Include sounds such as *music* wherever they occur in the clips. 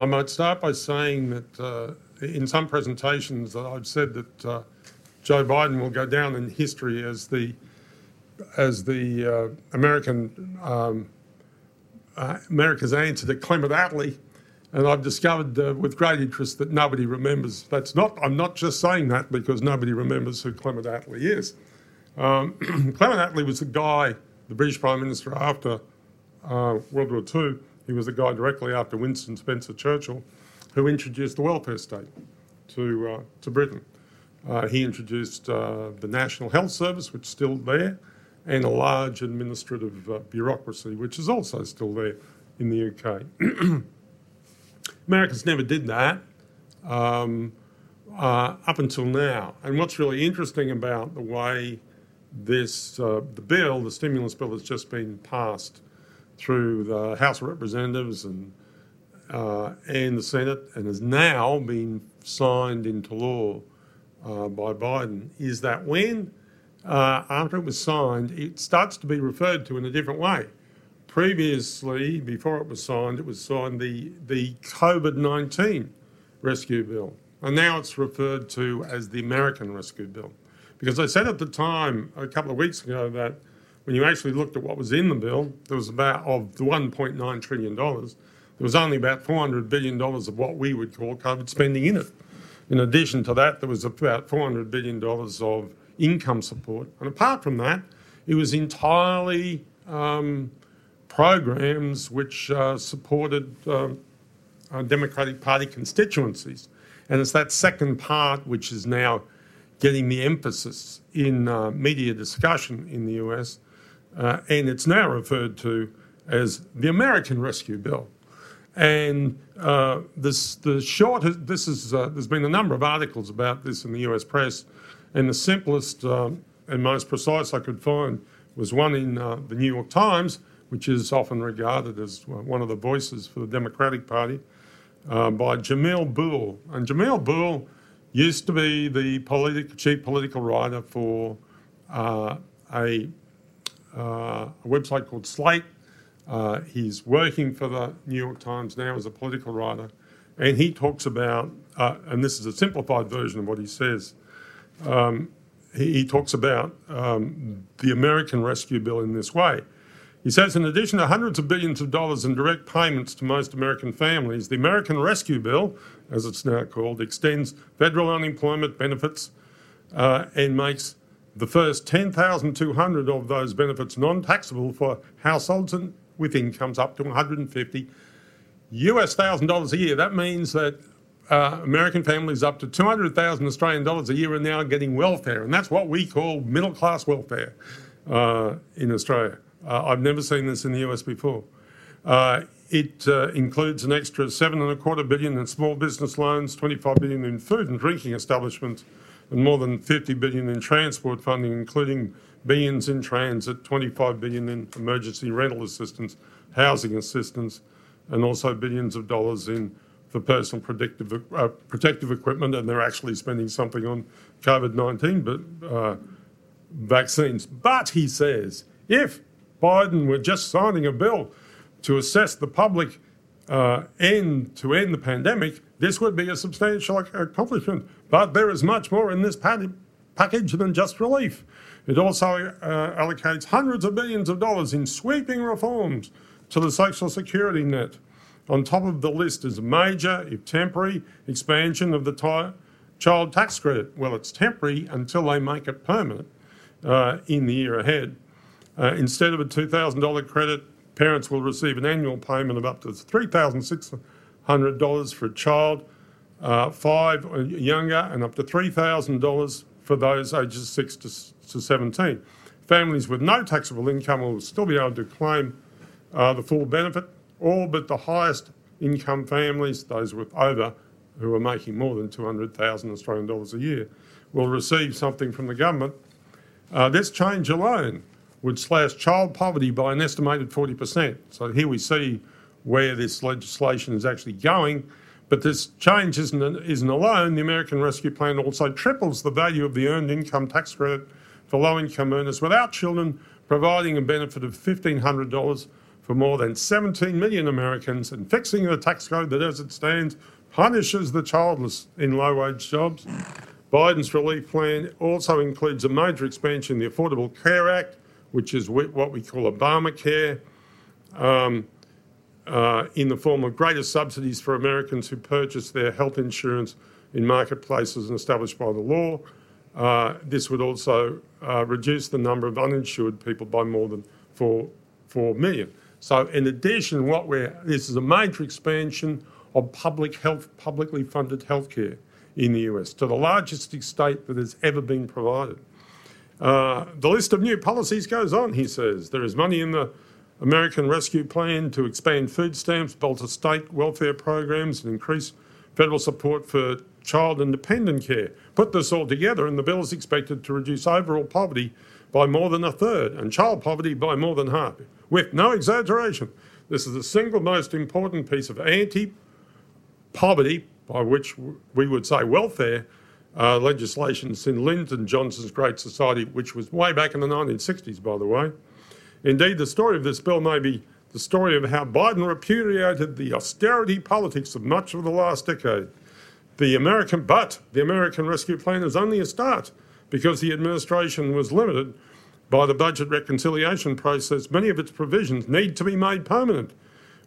I might start by saying that uh, in some presentations I've said that uh, Joe Biden will go down in history as the as the uh, American um, uh, America's answer to Clement Attlee, and I've discovered uh, with great interest that nobody remembers. That's not. I'm not just saying that because nobody remembers who Clement Attlee is. Um, *clears throat* Clement Attlee was the guy, the British Prime Minister after uh, World War II he was the guy directly after Winston Spencer Churchill who introduced the welfare state to, uh, to Britain. Uh, he introduced uh, the National Health Service, which is still there, and a large administrative uh, bureaucracy, which is also still there in the UK. *clears throat* Americans never did that um, uh, up until now. And what's really interesting about the way this, uh, the bill, the stimulus bill, has just been passed through the House of Representatives and uh, and the Senate, and has now been signed into law uh, by Biden, is that when uh, after it was signed, it starts to be referred to in a different way. Previously, before it was signed, it was signed the the COVID nineteen rescue bill, and now it's referred to as the American Rescue Bill. Because I said at the time a couple of weeks ago that when you actually looked at what was in the bill, there was about, of the $1.9 trillion, there was only about $400 billion of what we would call COVID spending in it. In addition to that, there was about $400 billion of income support. And apart from that, it was entirely um, programs which uh, supported uh, uh, Democratic Party constituencies. And it's that second part which is now getting the emphasis in uh, media discussion in the US uh, and it's now referred to as the American Rescue Bill. And uh, this, the short, this is, uh, there's been a number of articles about this in the US press, and the simplest um, and most precise I could find was one in uh, the New York Times, which is often regarded as one of the voices for the Democratic Party, uh, by Jamelle Bouie. And Jamelle Bouie used to be the politi- chief political writer for uh, a uh, a website called Slate. Uh, he's working for the New York Times now as a political writer, and he talks about, uh, and this is a simplified version of what he says. Um, he, he, talks about um, the American Rescue Bill in this way. He says, in addition to hundreds of billions of dollars in direct payments to most American families, the American Rescue Bill, as it's now called, extends federal unemployment benefits uh, and makes the first 10,200 of those benefits non-taxable for households and with incomes up to 150 US thousand dollars a year. That means that uh, American families up to 200,000 Australian dollars a year are now getting welfare, and that's what we call middle class welfare uh, in Australia. Uh, I've never seen this in the US before. Uh, it uh, includes an extra seven and a quarter billion in small business loans, 25 billion in food and drinking establishments, and more than 50 billion in transport funding, including billions in transit, 25 billion in emergency rental assistance, housing assistance, and also billions of dollars in for personal protective, uh, protective equipment, and they're actually spending something on COVID-19 but, uh, vaccines. But he says, if Biden were just signing a bill to assess the public uh, end to end the pandemic, this would be a substantial accomplishment. But there is much more in this package than just relief. It also uh, allocates hundreds of billions of dollars in sweeping reforms to the social security net. On top of the list is a major, if temporary, expansion of the t- child tax credit. Well, it's temporary until they make it permanent uh, in the year ahead. Uh, instead of a $2,000 credit, parents will receive an annual payment of up to $3,600 for a child uh, five or younger, and up to $3,000 for those ages 6 to, to 17. Families with no taxable income will still be able to claim uh, the full benefit, all but the highest income families, those with over who are making more than 200,000 Australian dollars a year, will receive something from the government. Uh, this change alone would slash child poverty by an estimated 40%. So here we see where this legislation is actually going. But this change isn't, isn't alone. The American Rescue Plan also triples the value of the earned income tax credit for low income earners without children, providing a benefit of $1,500 for more than 17 million Americans, and fixing the tax code that as it stands punishes the childless in low wage jobs. Biden's relief plan also includes a major expansion of the Affordable Care Act, which is what we call Obamacare, um, uh, in the form of greater subsidies for Americans who purchase their health insurance in marketplaces established by the law. Uh, this would also uh, reduce the number of uninsured people by more than 4, 4 million. So in addition, what we're, this is a major expansion of public health, publicly funded healthcare in the US to the largest extent that has ever been provided. Uh, the list of new policies goes on, he says. There is money in the American Rescue Plan to expand food stamps, bolster state welfare programs, and increase federal support for child and dependent care. Put this all together, and the bill is expected to reduce overall poverty by more than a third and child poverty by more than half. With no exaggeration, this is the single most important piece of anti poverty, by which we would say welfare, uh, legislation since Lyndon Johnson's Great Society, which was way back in the 1960s, by the way. Indeed, the story of this bill may be the story of how Biden repudiated the austerity politics of much of the last decade. The American, but the American Rescue Plan is only a start because the administration was limited by the budget reconciliation process. Many of its provisions need to be made permanent,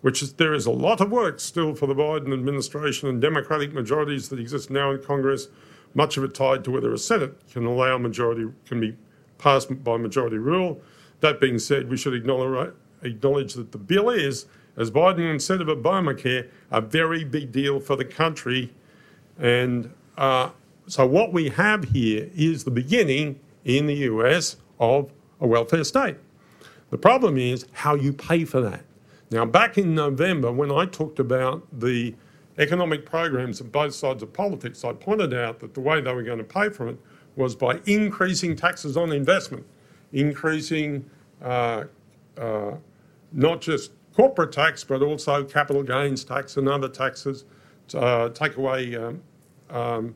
which is there is a lot of work still for the Biden administration and Democratic majorities that exist now in Congress. Much of it tied to whether a Senate can allow majority can be passed by majority rule. That being said, we should acknowledge, that the bill is, as Biden said of Obamacare, a very big deal for the country. And uh, so what we have here is the beginning in the US of a welfare state. The problem is how you pay for that. Now, back in November, when I talked about the economic programs of both sides of politics, I pointed out that the way they were going to pay for it was by increasing taxes on investment increasing uh, uh, not just corporate tax, but also capital gains tax and other taxes, to, uh, take away um, um,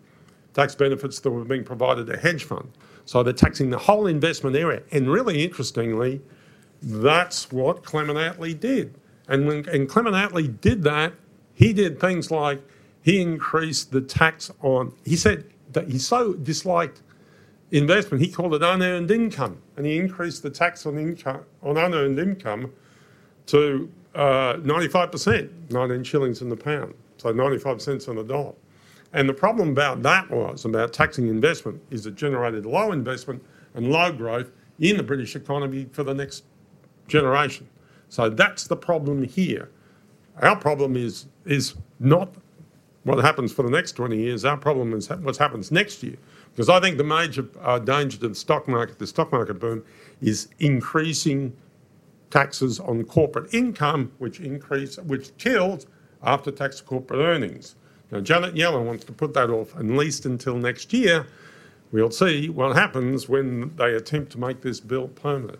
tax benefits that were being provided to hedge funds. So they're taxing the whole investment area. And really interestingly, that's what Clement Attlee did. And when and Clement Attlee did that, he did things like he increased the tax on, he said that he so disliked investment. He called it unearned income, and he increased the tax on income on unearned income to uh, 95%, 19 shillings in the pound, so 95 cents on the dollar. And the problem about that was about taxing investment is it generated low investment and low growth in the British economy for the next generation. So that's the problem here. Our problem is is not what happens for the next 20 years. Our problem is what happens next year. Because I think the major uh, danger to the stock market, the stock market boom, is increasing taxes on corporate income, which increase, which kills after-tax corporate earnings. Now, Janet Yellen wants to put that off at least until next year. We'll see what happens when they attempt to make this bill permanent.